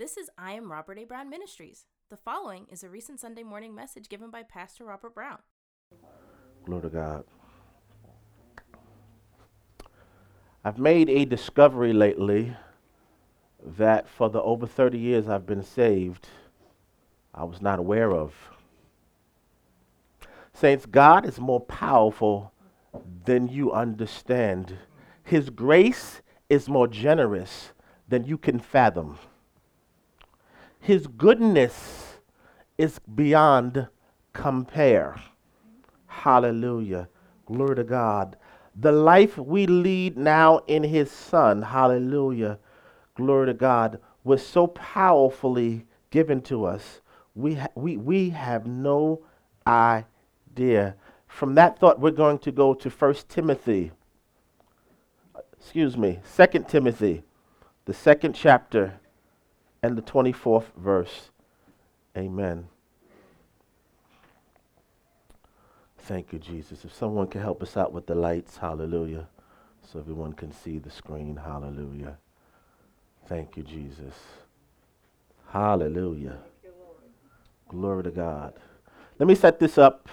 This is I Am Robert A. Brown Ministries. The following is a recent Sunday morning message given by Pastor Robert Brown. Glory to God. I've made a discovery lately that for the over 30 years I've been saved, I was not aware of. Saints, God is more powerful than you understand. His grace is more generous than you can fathom. His goodness is beyond compare. Hallelujah. Glory to God. The life we lead now in His Son, hallelujah. Glory to God, was so powerfully given to us. We, ha- we, we have no idea. From that thought, we're going to go to 1 Timothy. Excuse me, 2 Timothy, the second chapter and the 24th verse. Amen. Thank you, Jesus. If someone can help us out with the lights, hallelujah, so everyone can see the screen, hallelujah. Thank you, Jesus. Hallelujah. Glory to God. Let me set this up.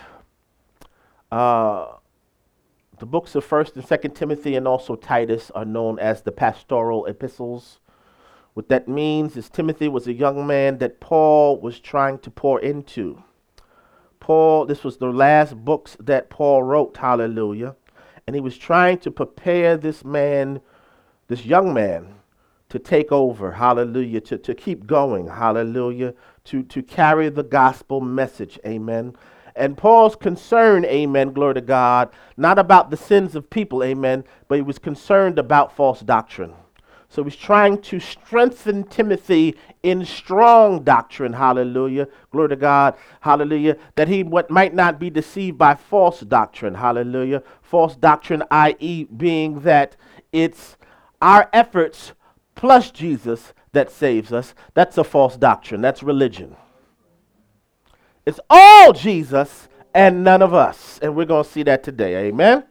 Uh, the books of 1st and 2nd Timothy and also Titus are known as the pastoral epistles. What that means is Timothy was a young man that Paul was trying to pour into. Paul, this was the last books that Paul wrote, hallelujah. And he was trying to prepare this man, this young man, to take over, hallelujah, to, to keep going, hallelujah, to, to carry the gospel message, amen. And Paul's concern, amen, glory to God, not about the sins of people, amen, but he was concerned about false doctrine. So he's trying to strengthen Timothy in strong doctrine. Hallelujah. Glory to God. Hallelujah. That he what might not be deceived by false doctrine. Hallelujah. False doctrine, i.e., being that it's our efforts plus Jesus that saves us. That's a false doctrine. That's religion. It's all Jesus and none of us. And we're going to see that today. Amen.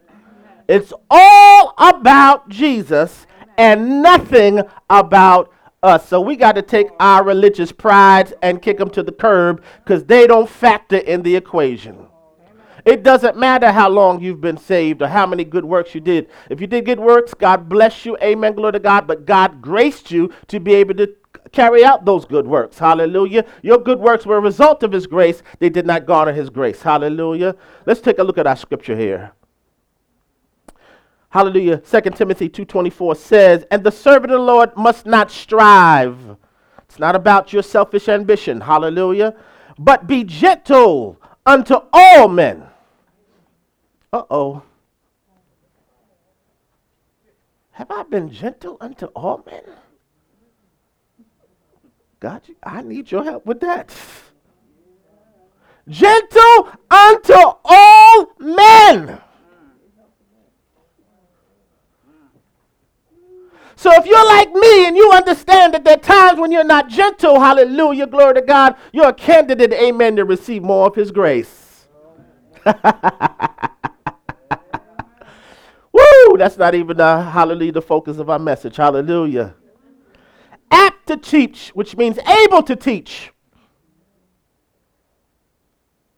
It's all about Jesus and nothing about us. So we got to take our religious prides and kick them to the curb because they don't factor in the equation. It doesn't matter how long you've been saved or how many good works you did. If you did good works, God bless you. Amen. Glory to God. But God graced you to be able to carry out those good works. Hallelujah. Your good works were a result of His grace. They did not garner His grace. Hallelujah. Let's take a look at our scripture here. Hallelujah. 2 Timothy 2:24 says, "And the servant of the Lord must not strive." It's not about your selfish ambition. Hallelujah. But be gentle unto all men. Uh-oh. Have I been gentle unto all men? God, I need your help with that. Gentle unto all men. So if you're like me and you understand that there are times when you're not gentle, hallelujah, glory to God, you're a candidate, amen, to receive more of his grace. Woo! That's not even the hallelujah, the focus of our message. Hallelujah. Apt to teach, which means able to teach.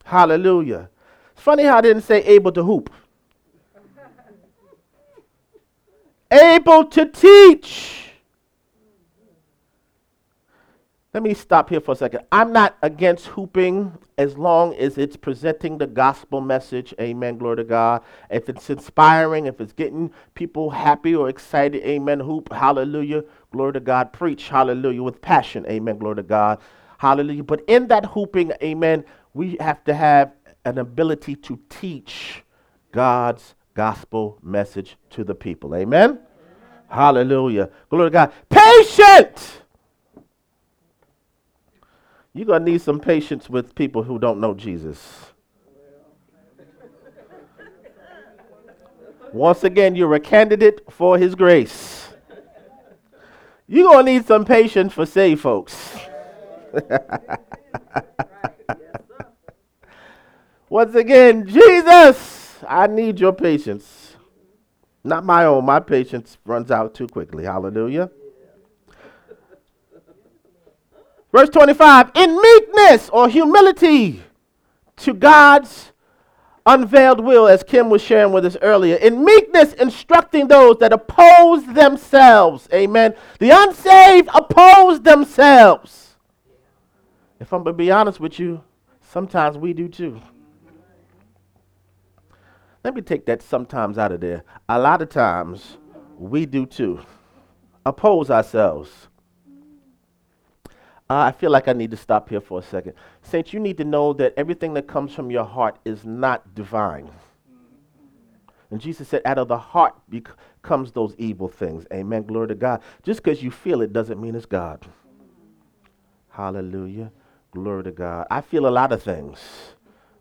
Hallelujah. It's funny how I didn't say able to hoop. Able to teach. Let me stop here for a second. I'm not against hooping as long as it's presenting the gospel message. Amen. Glory to God. If it's inspiring, if it's getting people happy or excited, amen. Hoop. Hallelujah. Glory to God. Preach. Hallelujah. With passion. Amen. Glory to God. Hallelujah. But in that hooping, amen, we have to have an ability to teach God's gospel message to the people. Amen? Hallelujah. Glory to God. Patient. You're going to need some patience with people who don't know Jesus. Once again, you're a candidate for his grace. You're going to need some patience for saved folks. Once again, Jesus. I need your patience. Not my own. My patience runs out too quickly. Hallelujah. Verse 25 In meekness or humility to God's unveiled will, as Kim was sharing with us earlier. In meekness, instructing those that oppose themselves. Amen. The unsaved oppose themselves. If I'm going to be honest with you, sometimes we do too. Let me take that sometimes out of there. A lot of times we do too. Oppose ourselves. Uh, I feel like I need to stop here for a second. Saints, you need to know that everything that comes from your heart is not divine. And Jesus said, out of the heart bec- comes those evil things. Amen. Glory to God. Just because you feel it doesn't mean it's God. Hallelujah. Glory to God. I feel a lot of things,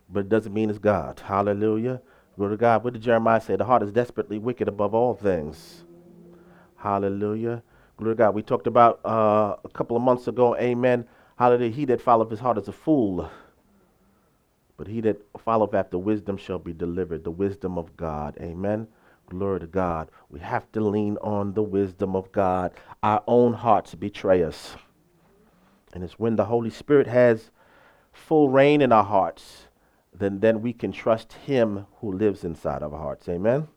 but it doesn't mean it's God. Hallelujah. Glory to God. What did Jeremiah say? The heart is desperately wicked above all things. Hallelujah. Glory to God. We talked about uh, a couple of months ago, amen. Hallelujah. He that followeth his heart is a fool. But he that followeth after wisdom shall be delivered. The wisdom of God. Amen. Glory to God. We have to lean on the wisdom of God. Our own hearts betray us. And it's when the Holy Spirit has full reign in our hearts, then, then we can trust Him who lives inside of our hearts. Amen.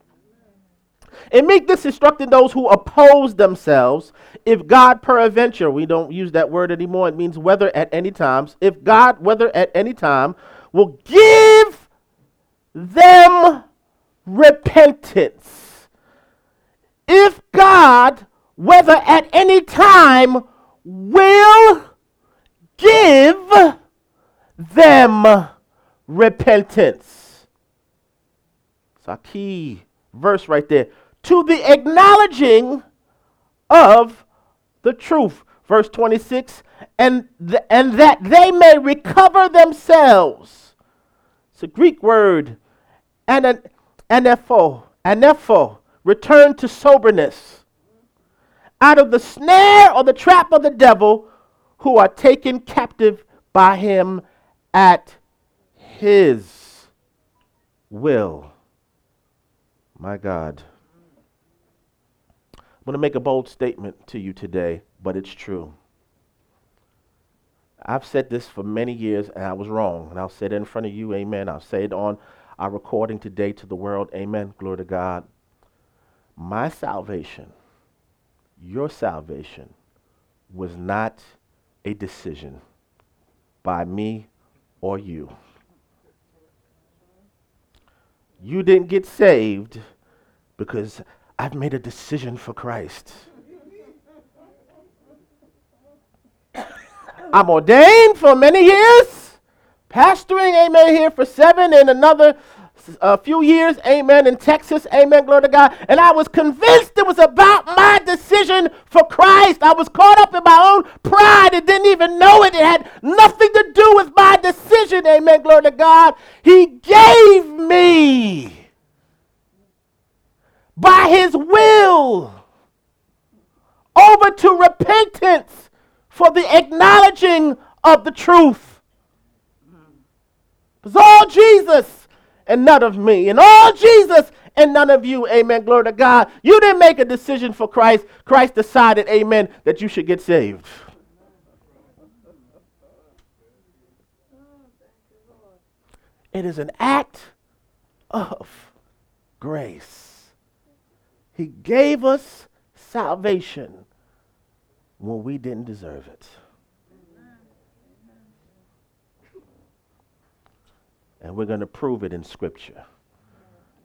In meekness, instructing those who oppose themselves, if God peradventure, we don't use that word anymore, it means whether at any times, if God, whether at any time, will give them repentance. If God, whether at any time, will give them repentance. It's a key verse right there to the acknowledging of the truth. Verse 26 and, th- and that they may recover themselves. It's a Greek word, an, anepho, anepho, return to soberness. Out of the snare or the trap of the devil, who are taken captive by him at his will. My God. I'm going to make a bold statement to you today, but it's true. I've said this for many years and I was wrong. And I'll say it in front of you, amen. I'll say it on our recording today to the world, amen. Glory to God. My salvation, your salvation, was not a decision by me or you. You didn't get saved because I've made a decision for Christ. I'm ordained for many years, pastoring, amen, here for seven and another a few years, amen, in Texas, amen, glory to God. And I was convinced it was about my decision for Christ. I was caught up in my own pride and didn't even know it. It had nothing to do with my decision, amen, glory to God. He gave me by his will over to repentance for the acknowledging of the truth. It's all Jesus and none of me. And all Jesus and none of you. Amen. Glory to God. You didn't make a decision for Christ. Christ decided, amen, that you should get saved. It is an act of grace. He gave us salvation when we didn't deserve it. And we're going to prove it in Scripture.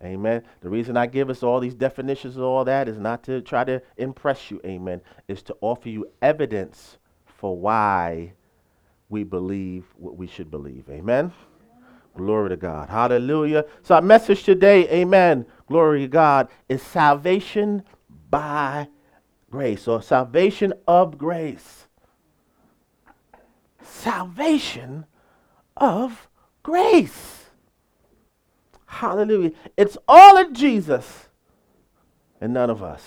Amen. The reason I give us all these definitions and all that is not to try to impress you, amen, is to offer you evidence for why we believe what we should believe. Amen. Glory to God. Hallelujah. So, our message today, amen, glory to God, is salvation by grace or salvation of grace. Salvation of grace. Hallelujah. It's all of Jesus and none of us.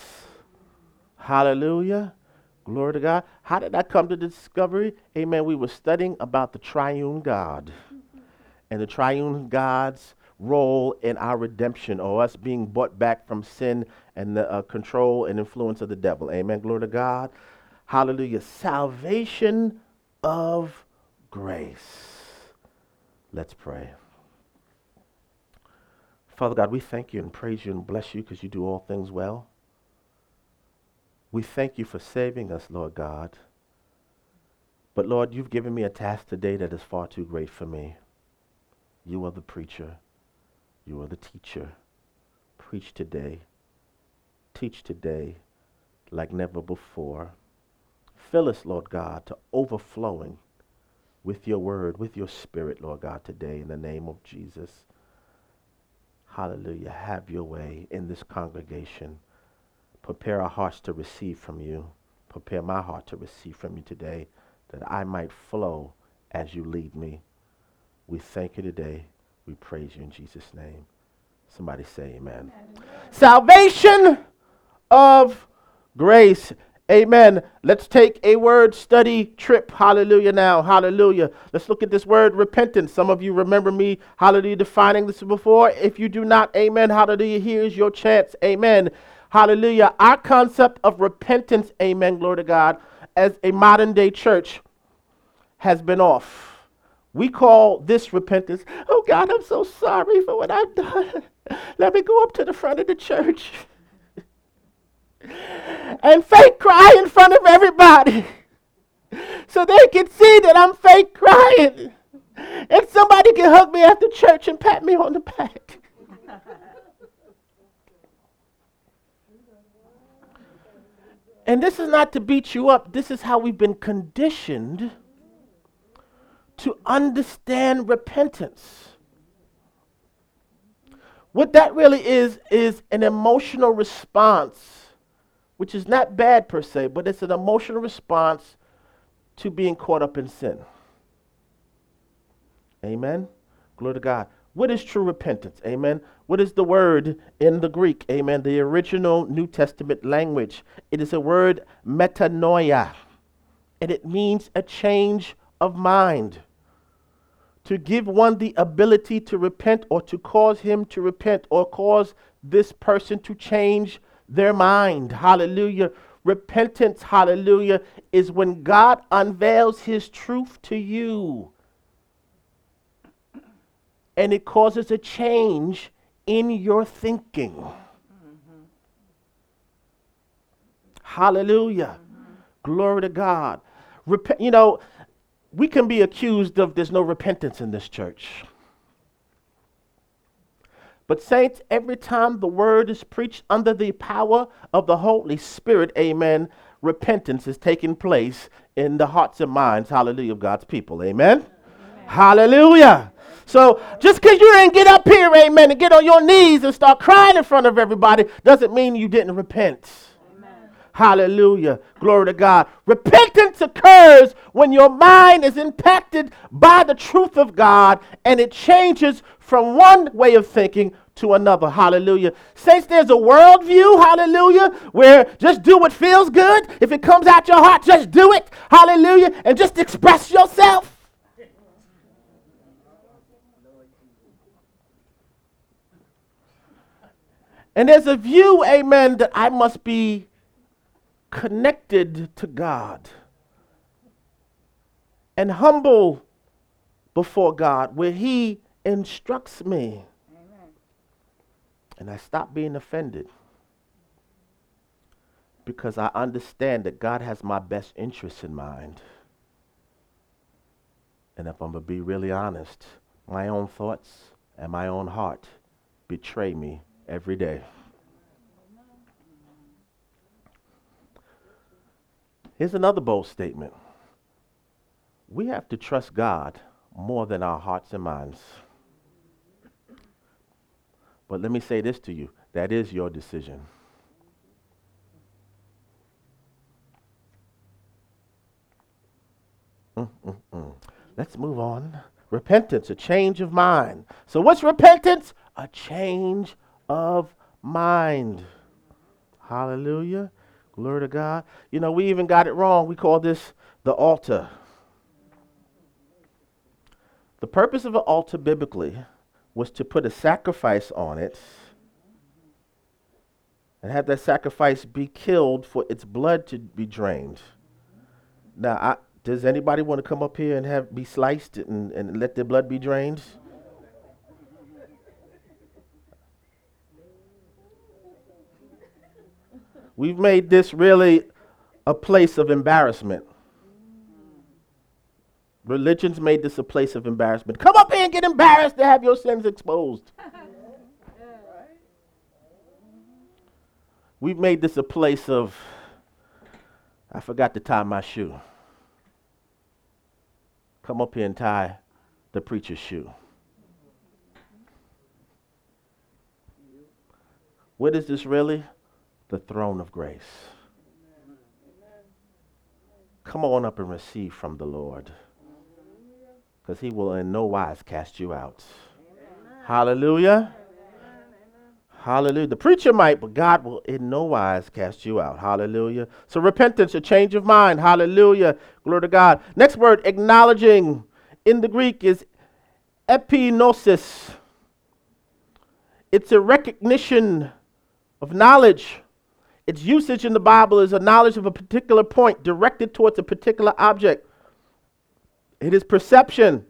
Hallelujah. Glory to God. How did I come to discovery? Amen. We were studying about the triune God and the triune God's role in our redemption or us being bought back from sin and the uh, control and influence of the devil. Amen. Glory to God. Hallelujah. Salvation of grace. Let's pray. Father God, we thank you and praise you and bless you because you do all things well. We thank you for saving us, Lord God. But Lord, you've given me a task today that is far too great for me. You are the preacher. You are the teacher. Preach today. Teach today like never before. Fill us, Lord God, to overflowing with your word, with your spirit, Lord God, today in the name of Jesus. Hallelujah. Have your way in this congregation. Prepare our hearts to receive from you. Prepare my heart to receive from you today that I might flow as you lead me. We thank you today. We praise you in Jesus' name. Somebody say amen. amen. Salvation of grace. Amen. Let's take a word study trip. Hallelujah now. Hallelujah. Let's look at this word repentance. Some of you remember me, hallelujah, defining this before. If you do not, amen, hallelujah, here's your chance. Amen. Hallelujah. Our concept of repentance, amen, glory to God, as a modern day church has been off. We call this repentance. Oh God, I'm so sorry for what I've done. Let me go up to the front of the church and fake cry in front of everybody so they can see that I'm fake crying. And somebody can hug me after church and pat me on the back. and this is not to beat you up, this is how we've been conditioned to understand repentance. What that really is, is an emotional response, which is not bad per se, but it's an emotional response to being caught up in sin. Amen. Glory to God. What is true repentance? Amen. What is the word in the Greek? Amen. The original New Testament language. It is a word metanoia, and it means a change of mind to give one the ability to repent or to cause him to repent or cause this person to change their mind. Hallelujah. Repentance, hallelujah, is when God unveils his truth to you and it causes a change in your thinking. Hallelujah. Glory to God. Rep- you know, we can be accused of there's no repentance in this church. But, saints, every time the word is preached under the power of the Holy Spirit, amen, repentance is taking place in the hearts and minds, hallelujah, of God's people. Amen. amen. Hallelujah. So just because you didn't get up here, amen, and get on your knees and start crying in front of everybody doesn't mean you didn't repent. Hallelujah. Glory to God. Repentance occurs when your mind is impacted by the truth of God and it changes from one way of thinking to another. Hallelujah. Saints, there's a worldview, hallelujah, where just do what feels good. If it comes out your heart, just do it. Hallelujah. And just express yourself. And there's a view, amen, that I must be connected to God and humble before God where He instructs me. Amen. And I stop being offended because I understand that God has my best interests in mind. And if I'm going to be really honest, my own thoughts and my own heart betray me every day. Here's another bold statement we have to trust God more than our hearts and minds. But let me say this to you that is your decision. Mm-mm-mm. Let's move on. Repentance, a change of mind. So, what's repentance? A change of mind. Hallelujah. Glory to God. You know, we even got it wrong. We call this the altar. The purpose of an altar biblically was to put a sacrifice on it and have that sacrifice be killed for its blood to be drained. Now, I, Does anybody want to come up here and have be sliced and, and let their blood be drained? We've made this really a place of embarrassment. Religion's made this a place of embarrassment. Come up here and get embarrassed to have your sins exposed. We've made this a place of, I forgot to tie my shoe. Come up here and tie the preacher's shoe. What is this really? The throne of grace. Come on up and receive from the Lord because he will in no wise cast you out. Amen. Hallelujah. Hallelujah. The preacher might, but God will in no wise cast you out. Hallelujah. So repentance, a change of mind. Hallelujah. Glory to God. Next word, acknowledging in the Greek is epignosis. It's a recognition of knowledge. Its usage in the Bible is a knowledge of a particular point directed towards a particular object. It is perception.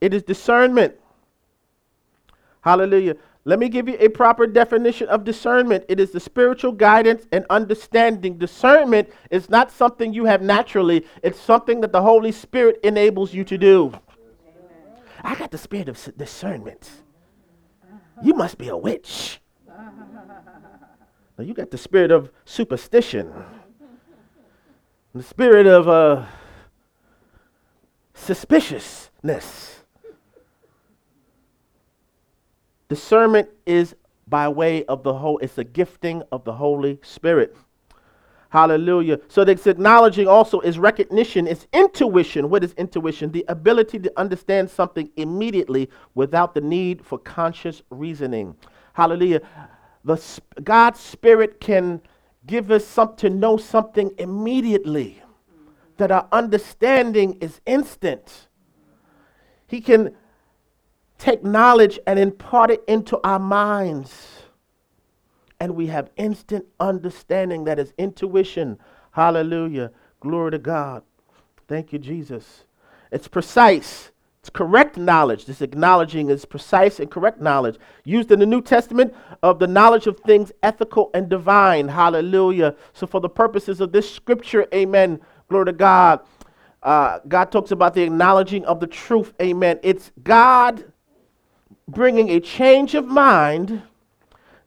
It is discernment. Hallelujah. Let me give you a proper definition of discernment. It is the spiritual guidance and understanding. Discernment is not something you have naturally, it's something that the Holy Spirit enables you to do. Amen. I got the spirit of discernment. You must be a witch. Now you got the spirit of superstition, the spirit of uh, suspiciousness. Discernment is by way of the whole, it's a gifting of the Holy Spirit. Hallelujah. So this acknowledging also is recognition, it's intuition. What is intuition? The ability to understand something immediately without the need for conscious reasoning. Hallelujah. The God's Spirit can give us some to know something immediately that our understanding is instant. He can take knowledge and impart it into our minds. And we have instant understanding that is intuition. Hallelujah. Glory to God. Thank you, Jesus. It's precise. It's correct knowledge. This acknowledging is precise and correct knowledge used in the New Testament of the knowledge of things ethical and divine. Hallelujah. So, for the purposes of this scripture, amen, Glory to God. Uh, God talks about the acknowledging of the truth. Amen. It's God bringing a change of mind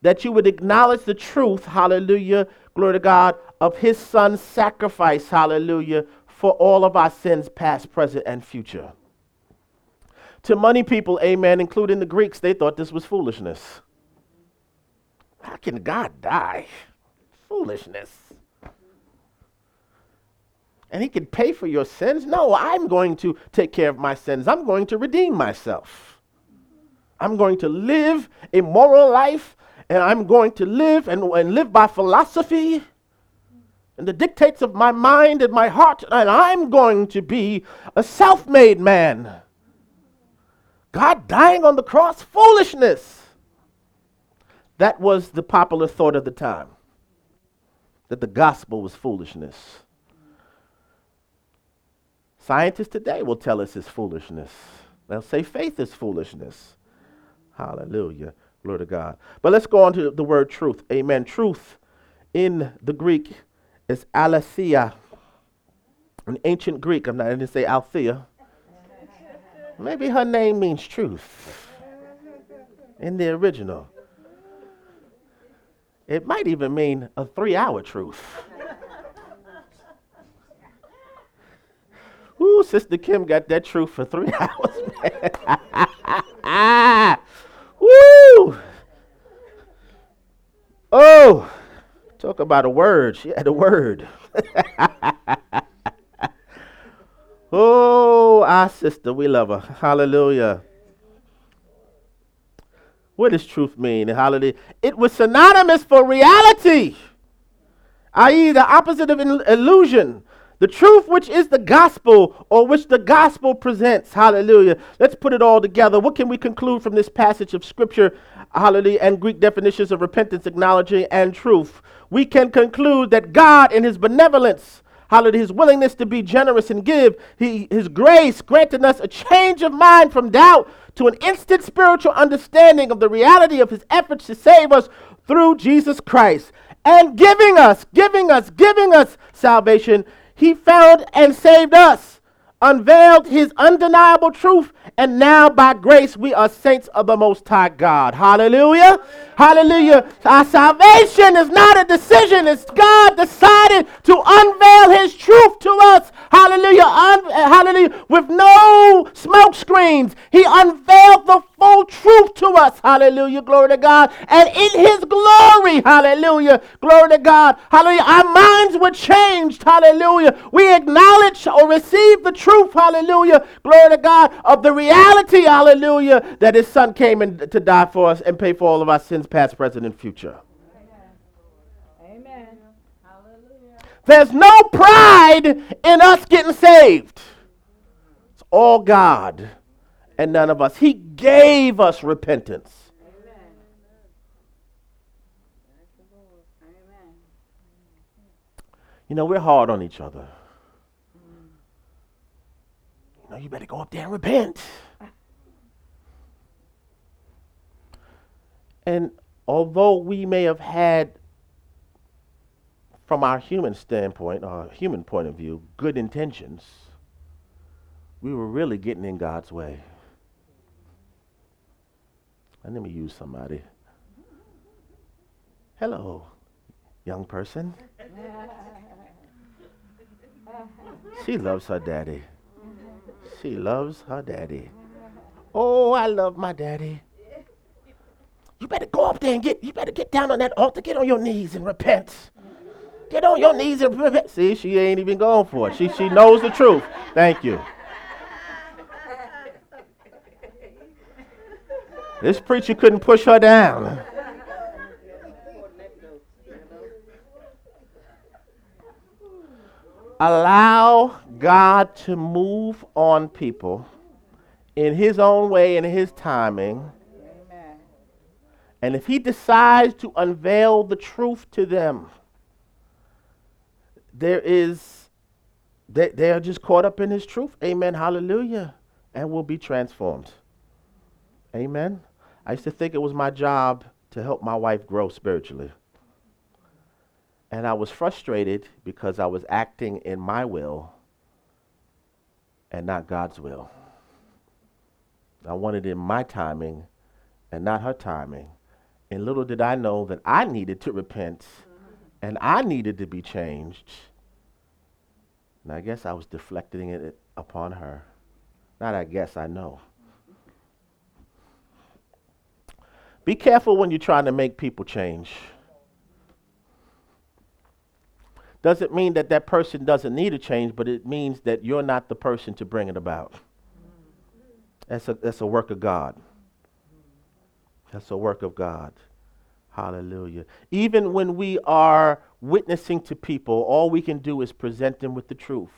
that you would acknowledge the truth. Hallelujah. Glory to God. Of his son's sacrifice. Hallelujah. For all of our sins, past, present, and future. To many people, amen, including the Greeks, they thought this was foolishness. How can God die? Foolishness and he can pay for your sins. No, I'm going to take care of my sins. I'm going to redeem myself. I'm going to live a moral life and I'm going to live and, and live by philosophy and the dictates of my mind and my heart, and I'm going to be a self made man. God dying on the cross, foolishness. That was the popular thought of the time, that the gospel was foolishness. Scientists today will tell us it's foolishness. They'll say faith is foolishness. Hallelujah. Glory to God. But let's go on to the word truth. Amen. Truth in the Greek is aletheia. In ancient Greek, I'm not, I didn't say althea. Maybe her name means truth in the original. It might even mean a three hour truth. Ooh, Sister Kim got that truth for three hours, man. Woo! Oh, talk about a word. She had a word. oh, our sister, we love her. Hallelujah. What does truth mean? Hallelujah. It was synonymous for reality, i.e., the opposite of illusion. The truth, which is the gospel, or which the gospel presents. Hallelujah. Let's put it all together. What can we conclude from this passage of scripture? Hallelujah. And Greek definitions of repentance, acknowledging, and truth. We can conclude that God, in his benevolence, hallelujah, his willingness to be generous and give, he, his grace granting us a change of mind from doubt to an instant spiritual understanding of the reality of his efforts to save us through Jesus Christ and giving us, giving us, giving us salvation. He found and saved us unveiled his undeniable truth, and now by grace we are saints of the Most High God. Hallelujah. Hallelujah. Our salvation is not a decision, it's God decided to unveil his truth to us. Hallelujah. Un- uh, hallelujah. With no smoke screens, he unveiled the full truth to us. Hallelujah. Glory to God. And in his glory, hallelujah. Glory to God. Hallelujah. Our minds were changed. Hallelujah. We acknowledge or receive the truth. Hallelujah. Glory to God of the reality. Hallelujah. That his son came in to die for us and pay for all of our sins, past, present, and future. Amen. Hallelujah. There's no pride in us getting saved. It's all God and none of us. He gave us repentance. Amen. Thank the Lord. Amen. You know, we're hard on each other. You know, you better go up there and repent. And although we may have had, from our human standpoint, our human point of view, good intentions, we were really getting in God's way. And let me use somebody. Hello, young person. She loves her daddy. She loves her daddy. Oh, I love my daddy. You better go up there and get, you better get down on that altar, get on your knees and repent. Get on your knees and repent. See, she ain't even going for it. She, she knows the truth. Thank you. This preacher couldn't push her down. Allow God to move on people in His own way and His timing. Amen. And if He decides to unveil the truth to them, there is, they, they are just caught up in His truth. Amen. Hallelujah. And will be transformed. Amen. I used to think it was my job to help my wife grow spiritually. And I was frustrated because I was acting in my will and not God's will. I wanted in my timing and not her timing. And little did I know that I needed to repent and I needed to be changed. And I guess I was deflecting it upon her. Not I guess, I know. Be careful when you're trying to make people change. Doesn't mean that that person doesn't need a change, but it means that you're not the person to bring it about. That's a, that's a work of God. That's a work of God. Hallelujah. Even when we are witnessing to people, all we can do is present them with the truth.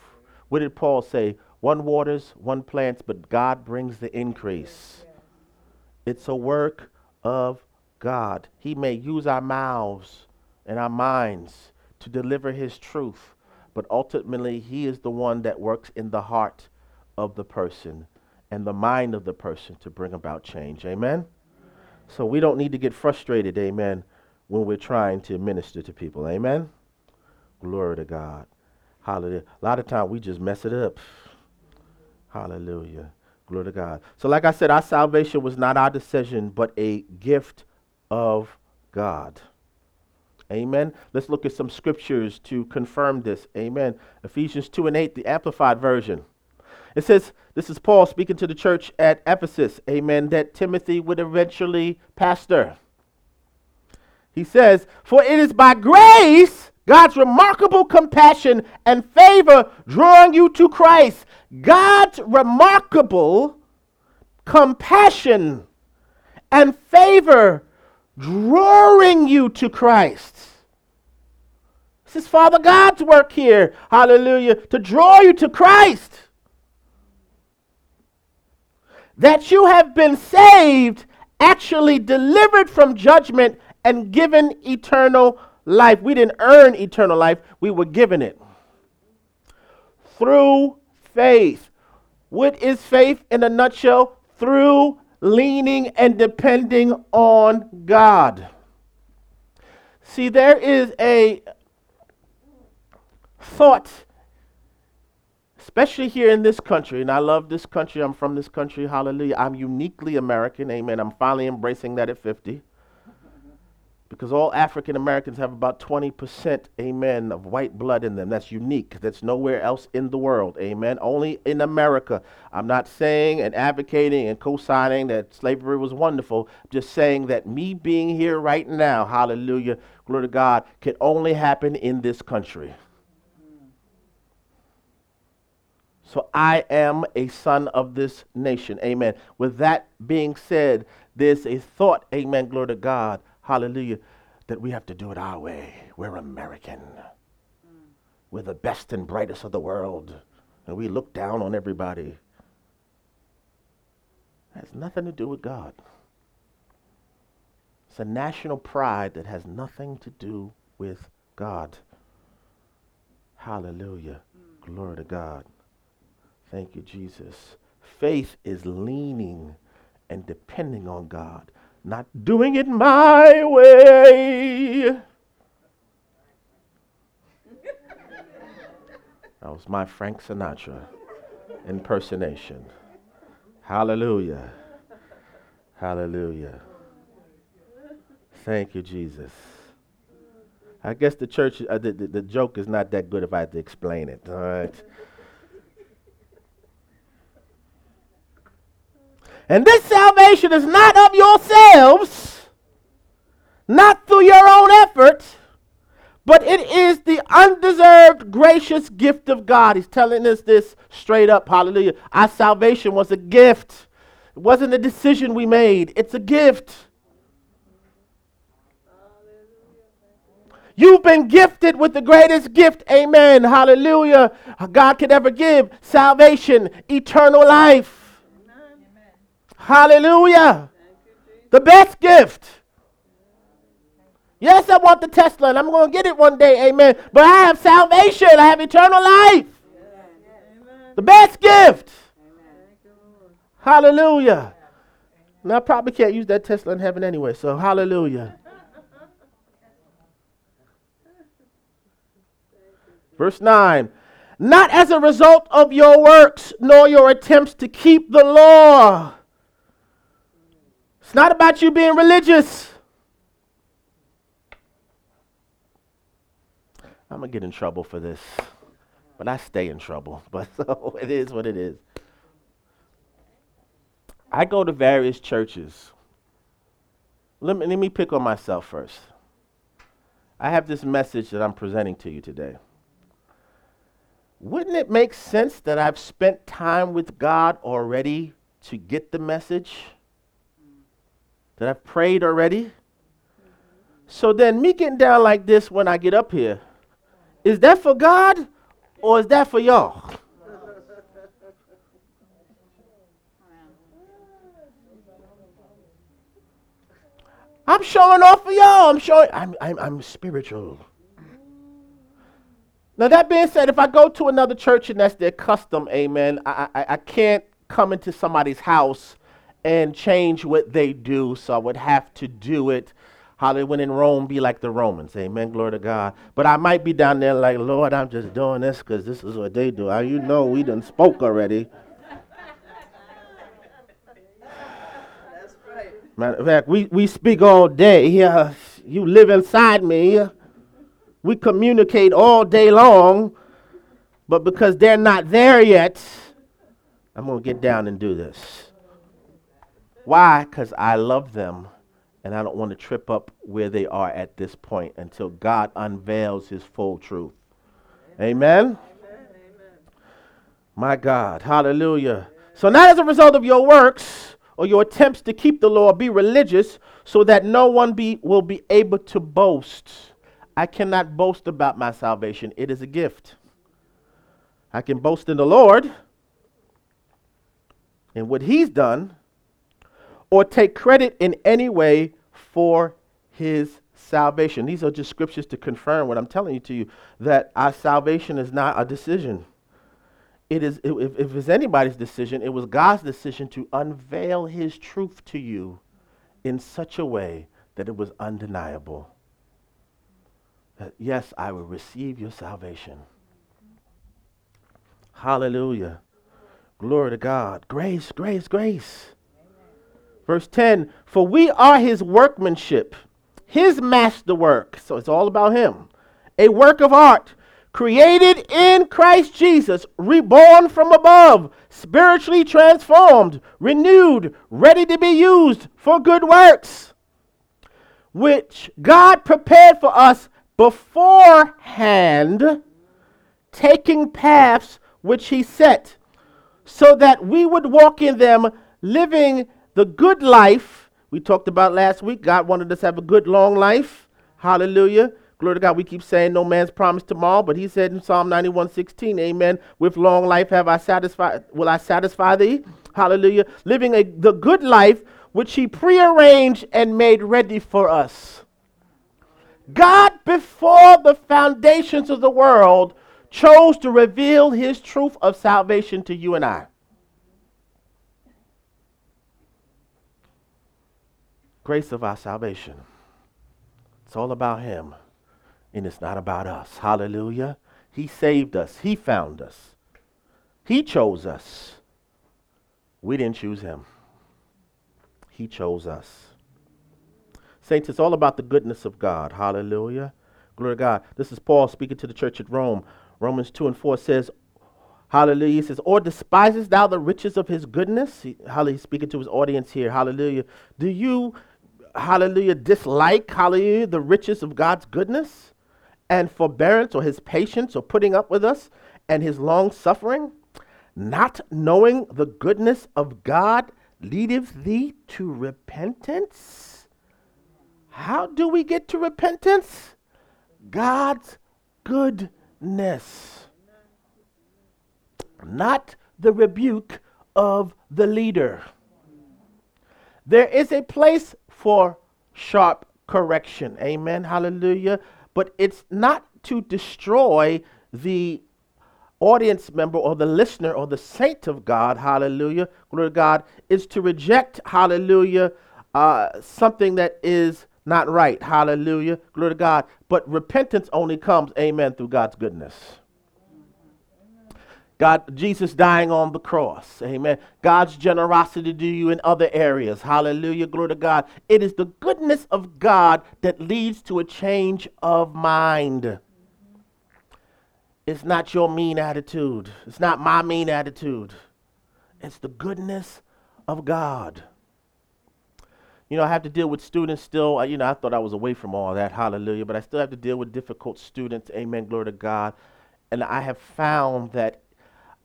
What did Paul say? One waters, one plants, but God brings the increase. It's a work of God. He may use our mouths and our minds to deliver his truth, but ultimately he is the one that works in the heart of the person and the mind of the person to bring about change. Amen? So we don't need to get frustrated, amen, when we're trying to minister to people. Amen? Glory to God. Hallelujah. A lot of time we just mess it up. Hallelujah. Glory to God. So, like I said, our salvation was not our decision, but a gift of God. Amen. Let's look at some scriptures to confirm this. Amen. Ephesians 2 and 8, the Amplified Version. It says, this is Paul speaking to the church at Ephesus, amen, that Timothy would eventually pastor. He says, For it is by grace, God's remarkable compassion and favor drawing you to Christ. God's remarkable compassion and favor drawing you to Christ. This is Father God's work here. Hallelujah. To draw you to Christ. That you have been saved, actually delivered from judgment, and given eternal life. We didn't earn eternal life, we were given it. through faith. What is faith in a nutshell? Through leaning and depending on God. See, there is a thought, especially here in this country, and I love this country. I'm from this country. Hallelujah. I'm uniquely American. Amen. I'm finally embracing that at 50 because all African Americans have about 20%, amen, of white blood in them. That's unique. That's nowhere else in the world, amen. Only in America. I'm not saying and advocating and co signing that slavery was wonderful, just saying that me being here right now, hallelujah, glory to God, can only happen in this country. So I am a son of this nation, amen. With that being said, there's a thought, amen, glory to God hallelujah, that we have to do it our way. We're American. Mm. We're the best and brightest of the world, and we look down on everybody. It has nothing to do with God. It's a national pride that has nothing to do with God. Hallelujah. Mm. Glory to God. Thank you, Jesus. Faith is leaning and depending on God not doing it my way. That was my Frank Sinatra impersonation. Hallelujah. Hallelujah. Thank you, Jesus. I guess the church, uh, the, the, the joke is not that good if I had to explain it. All right. And this salvation is not of yourselves, not through your own effort, but it is the undeserved, gracious gift of God. He's telling us this straight up. Hallelujah. Our salvation was a gift, it wasn't a decision we made, it's a gift. You've been gifted with the greatest gift, amen, hallelujah, God could ever give salvation, eternal life. Hallelujah. The best gift. Yes, I want the Tesla and I'm going to get it one day, amen. But I have salvation, I have eternal life. The best gift. Hallelujah. Now, I probably can't use that Tesla in heaven anyway, so hallelujah. Verse 9 Not as a result of your works, nor your attempts to keep the law it's not about you being religious. I'm going to get in trouble for this, but I stay in trouble. But so it is what it is. I go to various churches. Let me, let me pick on myself first. I have this message that I'm presenting to you today. Wouldn't it make sense that I've spent time with God already to get the message? That I've prayed already. So then, me getting down like this when I get up here, is that for God or is that for y'all? I'm showing off for y'all. I'm showing. I'm, I'm, I'm spiritual. Now that being said, if I go to another church and that's their custom, amen, I, I, I can't come into somebody's house and change what they do. So I would have to do it. Hollywood in Rome be like the Romans. Amen. Glory to God. But I might be down there like, Lord, I'm just doing this because this is what they do. You know, we done spoke already. That's right. Matter of fact, we, we speak all day. Yeah, uh, you live inside me. We communicate all day long. But because they're not there yet, I'm going to get down and do this. Why? Because I love them and I don't want to trip up where they are at this point until God unveils his full truth. Amen? Amen? My God. Hallelujah. So, not as a result of your works or your attempts to keep the law, be religious so that no one be, will be able to boast. I cannot boast about my salvation, it is a gift. I can boast in the Lord and what he's done or take credit in any way for his salvation. These are just scriptures to confirm what I'm telling you to you that our salvation is not a decision. it is if, if it's anybody's decision, it was God's decision to unveil his truth to you in such a way that it was undeniable. That yes, I will receive your salvation. Hallelujah. Glory to God. Grace, grace, grace. Verse 10 For we are his workmanship, his masterwork. So it's all about him. A work of art created in Christ Jesus, reborn from above, spiritually transformed, renewed, ready to be used for good works, which God prepared for us beforehand, taking paths which He set, so that we would walk in them, living the good life. We talked about last week. God wanted us to have a good, long life. Hallelujah Glory to God. We keep saying no man's promised tomorrow, but he said in Psalm 91 16, Amen. With long life have I satisfied, will I satisfy thee? Hallelujah. Living a, the good life which he prearranged and made ready for us. God, before the foundations of the world, chose to reveal his truth of salvation to you and I. Grace of our salvation. It's all about him and it's not about us. Hallelujah. He saved us, He found us, He chose us. We didn't choose Him, He chose us. Saints, it's all about the goodness of God. Hallelujah. Glory to God. This is Paul speaking to the church at Rome. Romans 2 and 4 says, Hallelujah. He says, Or despisest thou the riches of his goodness? He, hallelujah. Speaking to his audience here. Hallelujah. Do you, hallelujah, dislike, hallelujah, the riches of God's goodness? and forbearance or his patience or putting up with us and his long suffering, not knowing the goodness of God leadeth thee to repentance? How do we get to repentance? God's goodness, not the rebuke of the leader. There is a place for sharp correction. Amen. Hallelujah but it's not to destroy the audience member or the listener or the saint of God, hallelujah, glory to God, is to reject, hallelujah, uh, something that is not right, hallelujah, glory to God. But repentance only comes, amen, through God's goodness. God, Jesus dying on the cross. Amen. God's generosity to you in other areas. Hallelujah. Glory to God. It is the goodness of God that leads to a change of mind. It's not your mean attitude. It's not my mean attitude. It's the goodness of God. You know, I have to deal with students still. You know, I thought I was away from all that. Hallelujah. But I still have to deal with difficult students. Amen. Glory to God. And I have found that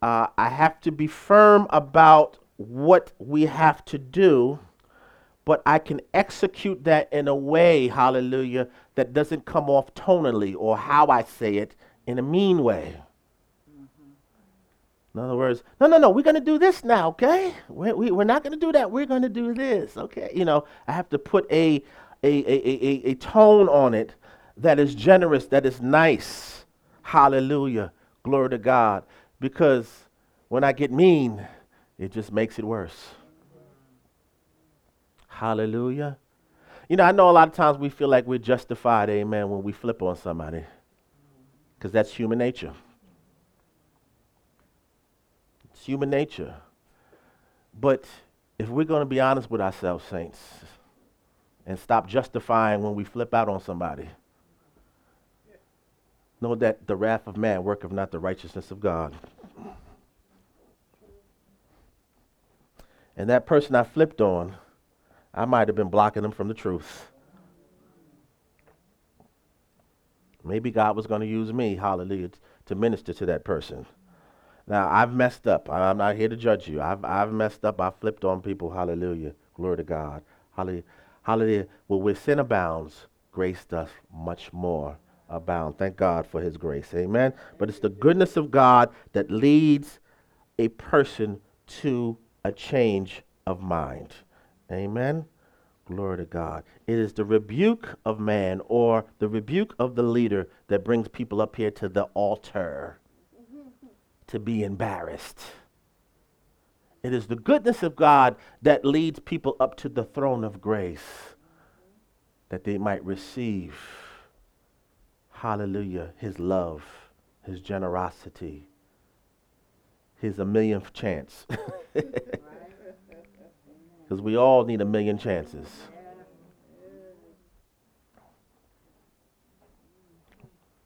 uh, I have to be firm about what we have to do, but I can execute that in a way, hallelujah, that doesn't come off tonally or how I say it in a mean way. In other words, no, no, no, we're going to do this now, okay? We're, we, we are not going to do that. We're going to do this, okay? You know, I have to put a, a, a, a, a tone on it that is generous, that is nice. Hallelujah. Glory to God because when I get mean, it just makes it worse. Hallelujah. You know, I know a lot of times we feel like we're justified, amen, when we flip on somebody, because that's human nature. It's human nature. But if we're going to be honest with ourselves, saints, and stop justifying when we flip out on somebody, Know that the wrath of man worketh not the righteousness of God. And that person I flipped on, I might have been blocking them from the truth. Maybe God was going to use me, hallelujah, to minister to that person. Now, I've messed up. I'm not here to judge you. I've, I've messed up. I flipped on people, hallelujah. Glory to God. Hallelujah. Hallelujah. Well, where sin abounds, grace does much more abound. Thank God for his grace. Amen. But it's the goodness of God that leads a person to a change of mind. Amen. Glory to God. It is the rebuke of man or the rebuke of the leader that brings people up here to the altar. to be embarrassed. It is the goodness of God that leads people up to the throne of grace that they might receive, hallelujah, his love, his generosity, his a millionth chance. Because we all need a million chances.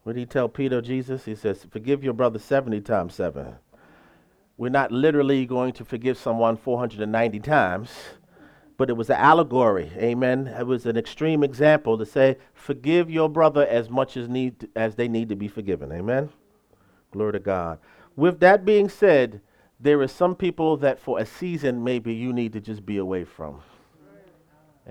What did he tell Peter, Jesus? He says, Forgive your brother 70 times 7. We're not literally going to forgive someone 490 times, but it was an allegory. Amen. It was an extreme example to say, Forgive your brother as much as, need, as they need to be forgiven. Amen. Glory to God. With that being said, there are some people that for a season maybe you need to just be away from.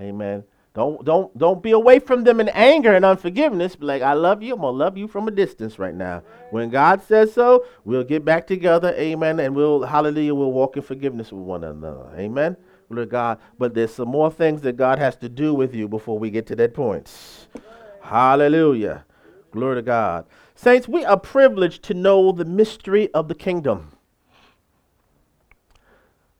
Amen. Don't don't don't be away from them in anger and unforgiveness. Be like, I love you. I'm gonna love you from a distance right now. When God says so, we'll get back together. Amen. And we'll hallelujah, we'll walk in forgiveness with one another. Amen. To God. But there's some more things that God has to do with you before we get to that point. Hallelujah. Glory to God. Saints, we are privileged to know the mystery of the kingdom.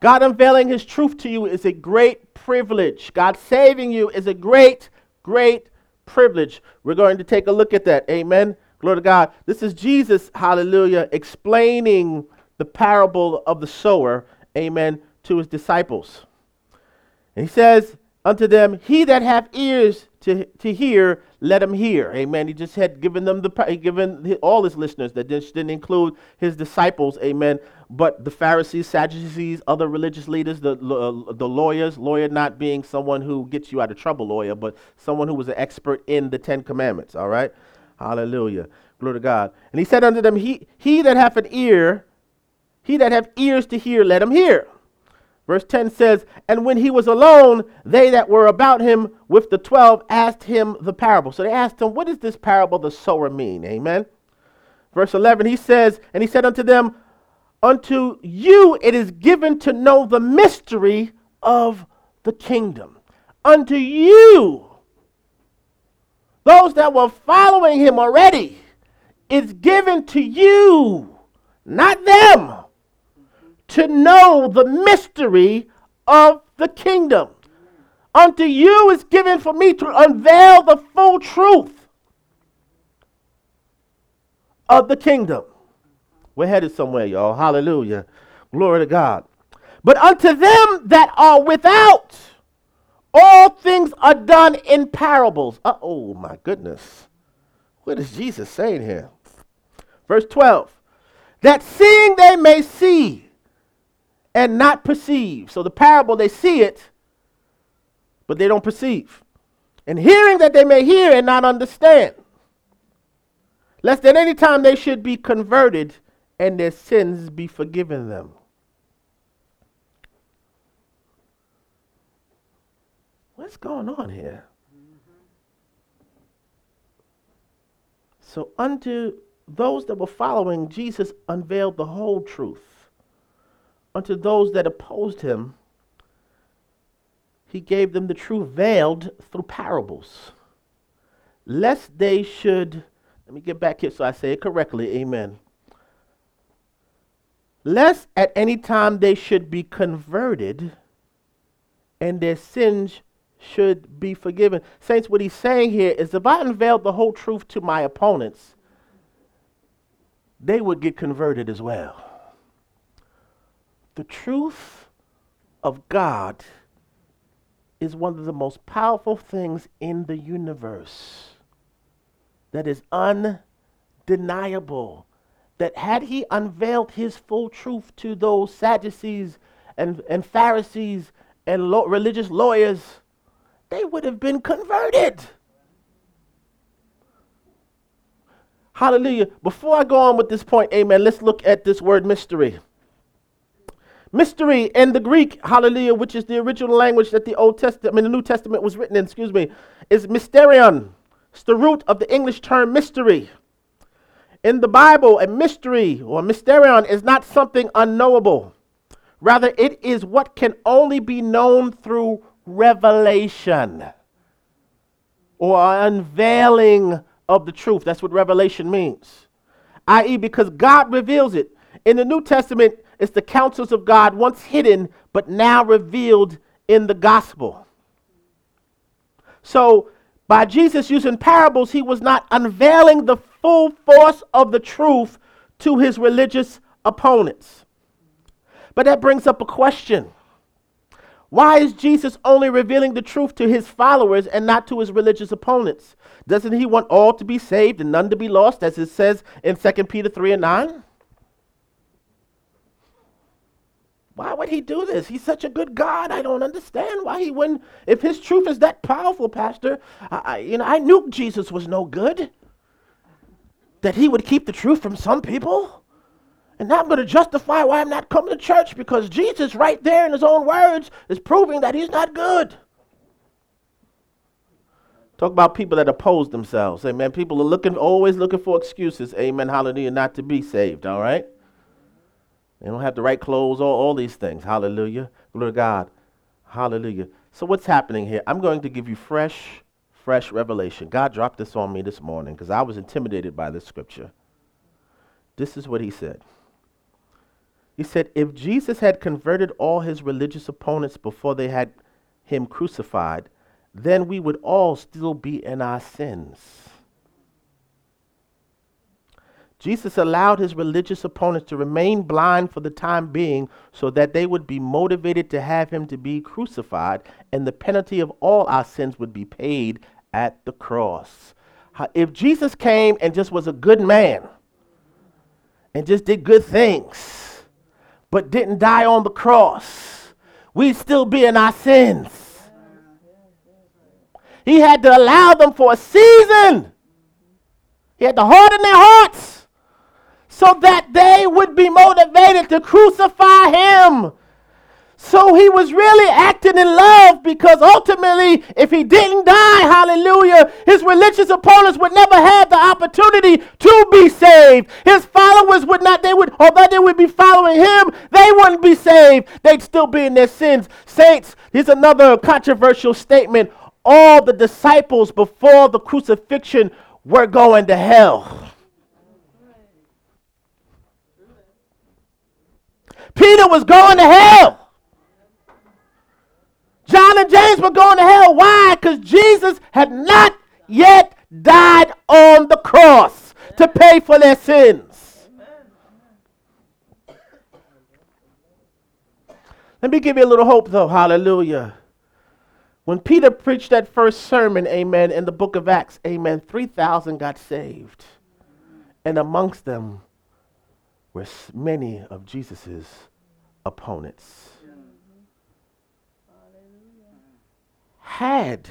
God unveiling his truth to you is a great privilege. God saving you is a great, great privilege. We're going to take a look at that. Amen. Glory to God. This is Jesus, hallelujah, explaining the parable of the sower, amen, to his disciples. And he says unto them, He that hath ears to, to hear, let him hear. Amen. He just had given them the given all his listeners that didn't include his disciples. Amen. But the Pharisees, Sadducees, other religious leaders, the uh, the lawyers, lawyer not being someone who gets you out of trouble, lawyer, but someone who was an expert in the Ten Commandments. All right. Hallelujah. Glory to God. And he said unto them, He he that hath an ear, he that hath ears to hear, let him hear. Verse 10 says, And when he was alone, they that were about him with the twelve asked him the parable. So they asked him, What does this parable the sower mean? Amen. Verse 11, he says, And he said unto them, Unto you it is given to know the mystery of the kingdom. Unto you, those that were following him already, it's given to you, not them to know the mystery of the kingdom. Unto you is given for me to unveil the full truth of the kingdom. We're headed somewhere, y'all. Hallelujah. Glory to God. But unto them that are without, all things are done in parables. Uh, oh, my goodness. What is Jesus saying here? Verse 12. That seeing they may see and not perceive. So the parable, they see it, but they don't perceive. And hearing that they may hear and not understand. Lest at any time they should be converted and their sins be forgiven them. What's going on here? So, unto those that were following, Jesus unveiled the whole truth unto those that opposed him, he gave them the truth veiled through parables, lest they should, let me get back here so I say it correctly, amen. Lest at any time they should be converted and their sins should be forgiven. Saints, what he's saying here is if I unveiled the whole truth to my opponents, they would get converted as well. The truth of God is one of the most powerful things in the universe that is undeniable. That had he unveiled his full truth to those Sadducees and, and Pharisees and lo- religious lawyers, they would have been converted. Hallelujah. Before I go on with this point, amen, let's look at this word mystery. Mystery in the Greek, hallelujah, which is the original language that the Old Testament, I mean, the New Testament was written in, excuse me, is mysterion. It's the root of the English term mystery. In the Bible, a mystery or mysterion is not something unknowable. Rather, it is what can only be known through revelation or unveiling of the truth. That's what revelation means. I.e., because God reveals it. In the New Testament, it's the counsels of God once hidden, but now revealed in the gospel. So, by Jesus using parables, he was not unveiling the full force of the truth to his religious opponents. But that brings up a question. Why is Jesus only revealing the truth to his followers and not to his religious opponents? Doesn't he want all to be saved and none to be lost, as it says in 2 Peter 3 and 9? Why would he do this? He's such a good God. I don't understand why he wouldn't. If his truth is that powerful, Pastor, I, you know, I knew Jesus was no good. That he would keep the truth from some people. And now I'm going to justify why I'm not coming to church because Jesus, right there in his own words, is proving that he's not good. Talk about people that oppose themselves. Amen. People are looking, always looking for excuses. Amen. Hallelujah. Not to be saved. All right. They don't have the right clothes, all, all these things. Hallelujah. Glory to God. Hallelujah. So, what's happening here? I'm going to give you fresh, fresh revelation. God dropped this on me this morning because I was intimidated by this scripture. This is what he said. He said, If Jesus had converted all his religious opponents before they had him crucified, then we would all still be in our sins. Jesus allowed his religious opponents to remain blind for the time being so that they would be motivated to have him to be crucified and the penalty of all our sins would be paid at the cross. If Jesus came and just was a good man and just did good things but didn't die on the cross, we'd still be in our sins. He had to allow them for a season. He had to harden their hearts so that they would be motivated to crucify him. So he was really acting in love because ultimately, if he didn't die, hallelujah, his religious opponents would never have the opportunity to be saved. His followers would not, they would, although they would be following him, they wouldn't be saved. They'd still be in their sins. Saints, here's another controversial statement. All the disciples before the crucifixion were going to hell. Peter was going to hell. John and James were going to hell. Why? Because Jesus had not yet died on the cross to pay for their sins. Let me give you a little hope, though. Hallelujah. When Peter preached that first sermon, amen, in the book of Acts, amen, 3,000 got saved. And amongst them were many of Jesus's opponents. Had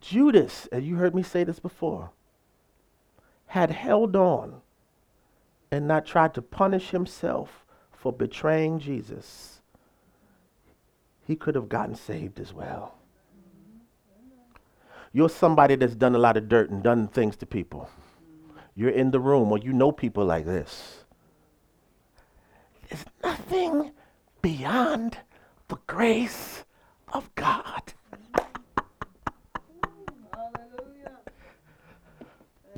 Judas, and you heard me say this before, had held on and not tried to punish himself for betraying Jesus, he could have gotten saved as well. You're somebody that's done a lot of dirt and done things to people. You're in the room or you know people like this is nothing beyond the grace of God.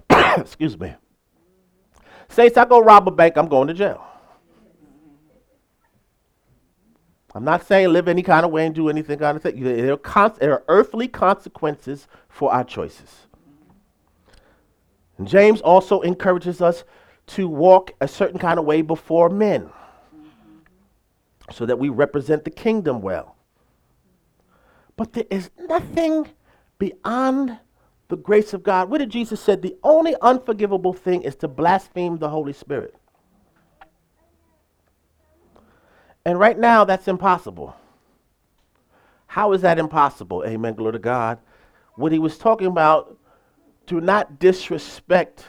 Excuse me. Saints, I go rob a bank, I'm going to jail. I'm not saying live any kind of way and do anything kind of thing. There are, there are earthly consequences for our choices. And James also encourages us to walk a certain kind of way before men so that we represent the kingdom well. But there is nothing beyond the grace of God. What did Jesus said? The only unforgivable thing is to blaspheme the Holy Spirit. And right now, that's impossible. How is that impossible? Amen. Glory to God. What he was talking about, to not disrespect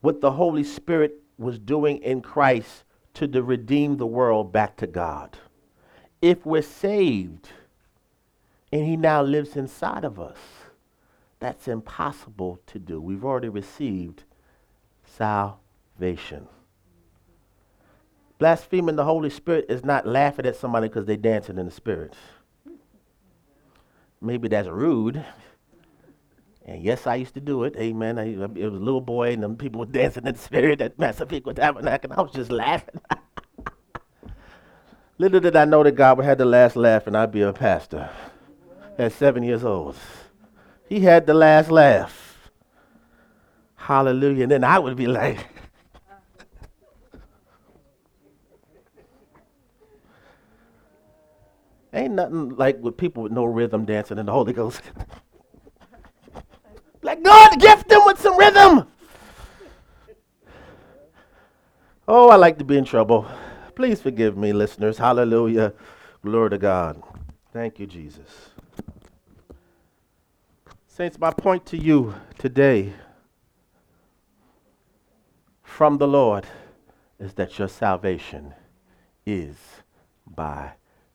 what the Holy Spirit was doing in Christ to the redeem the world back to God. If we're saved and He now lives inside of us, that's impossible to do. We've already received salvation. Blaspheming the Holy Spirit is not laughing at somebody because they're dancing in the Spirit. Maybe that's rude. And yes, I used to do it. Amen. I, it was a little boy, and them people were dancing in the spirit at Massapequa Tabernacle, and I was just laughing. Little did I know that God would have the last laugh, and I'd be a pastor at seven years old. He had the last laugh. Hallelujah. And then I would be like, Ain't nothing like with people with no rhythm dancing in the Holy Ghost. Like God gift them with some rhythm. Oh, I like to be in trouble. Please forgive me, listeners. Hallelujah. Glory to God. Thank you, Jesus. Saints, my point to you today from the Lord is that your salvation is by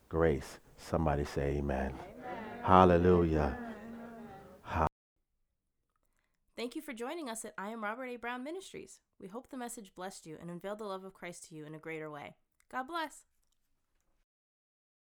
grace. Somebody say amen. Hallelujah. Thank you for joining us at I Am Robert A. Brown Ministries. We hope the message blessed you and unveiled the love of Christ to you in a greater way. God bless.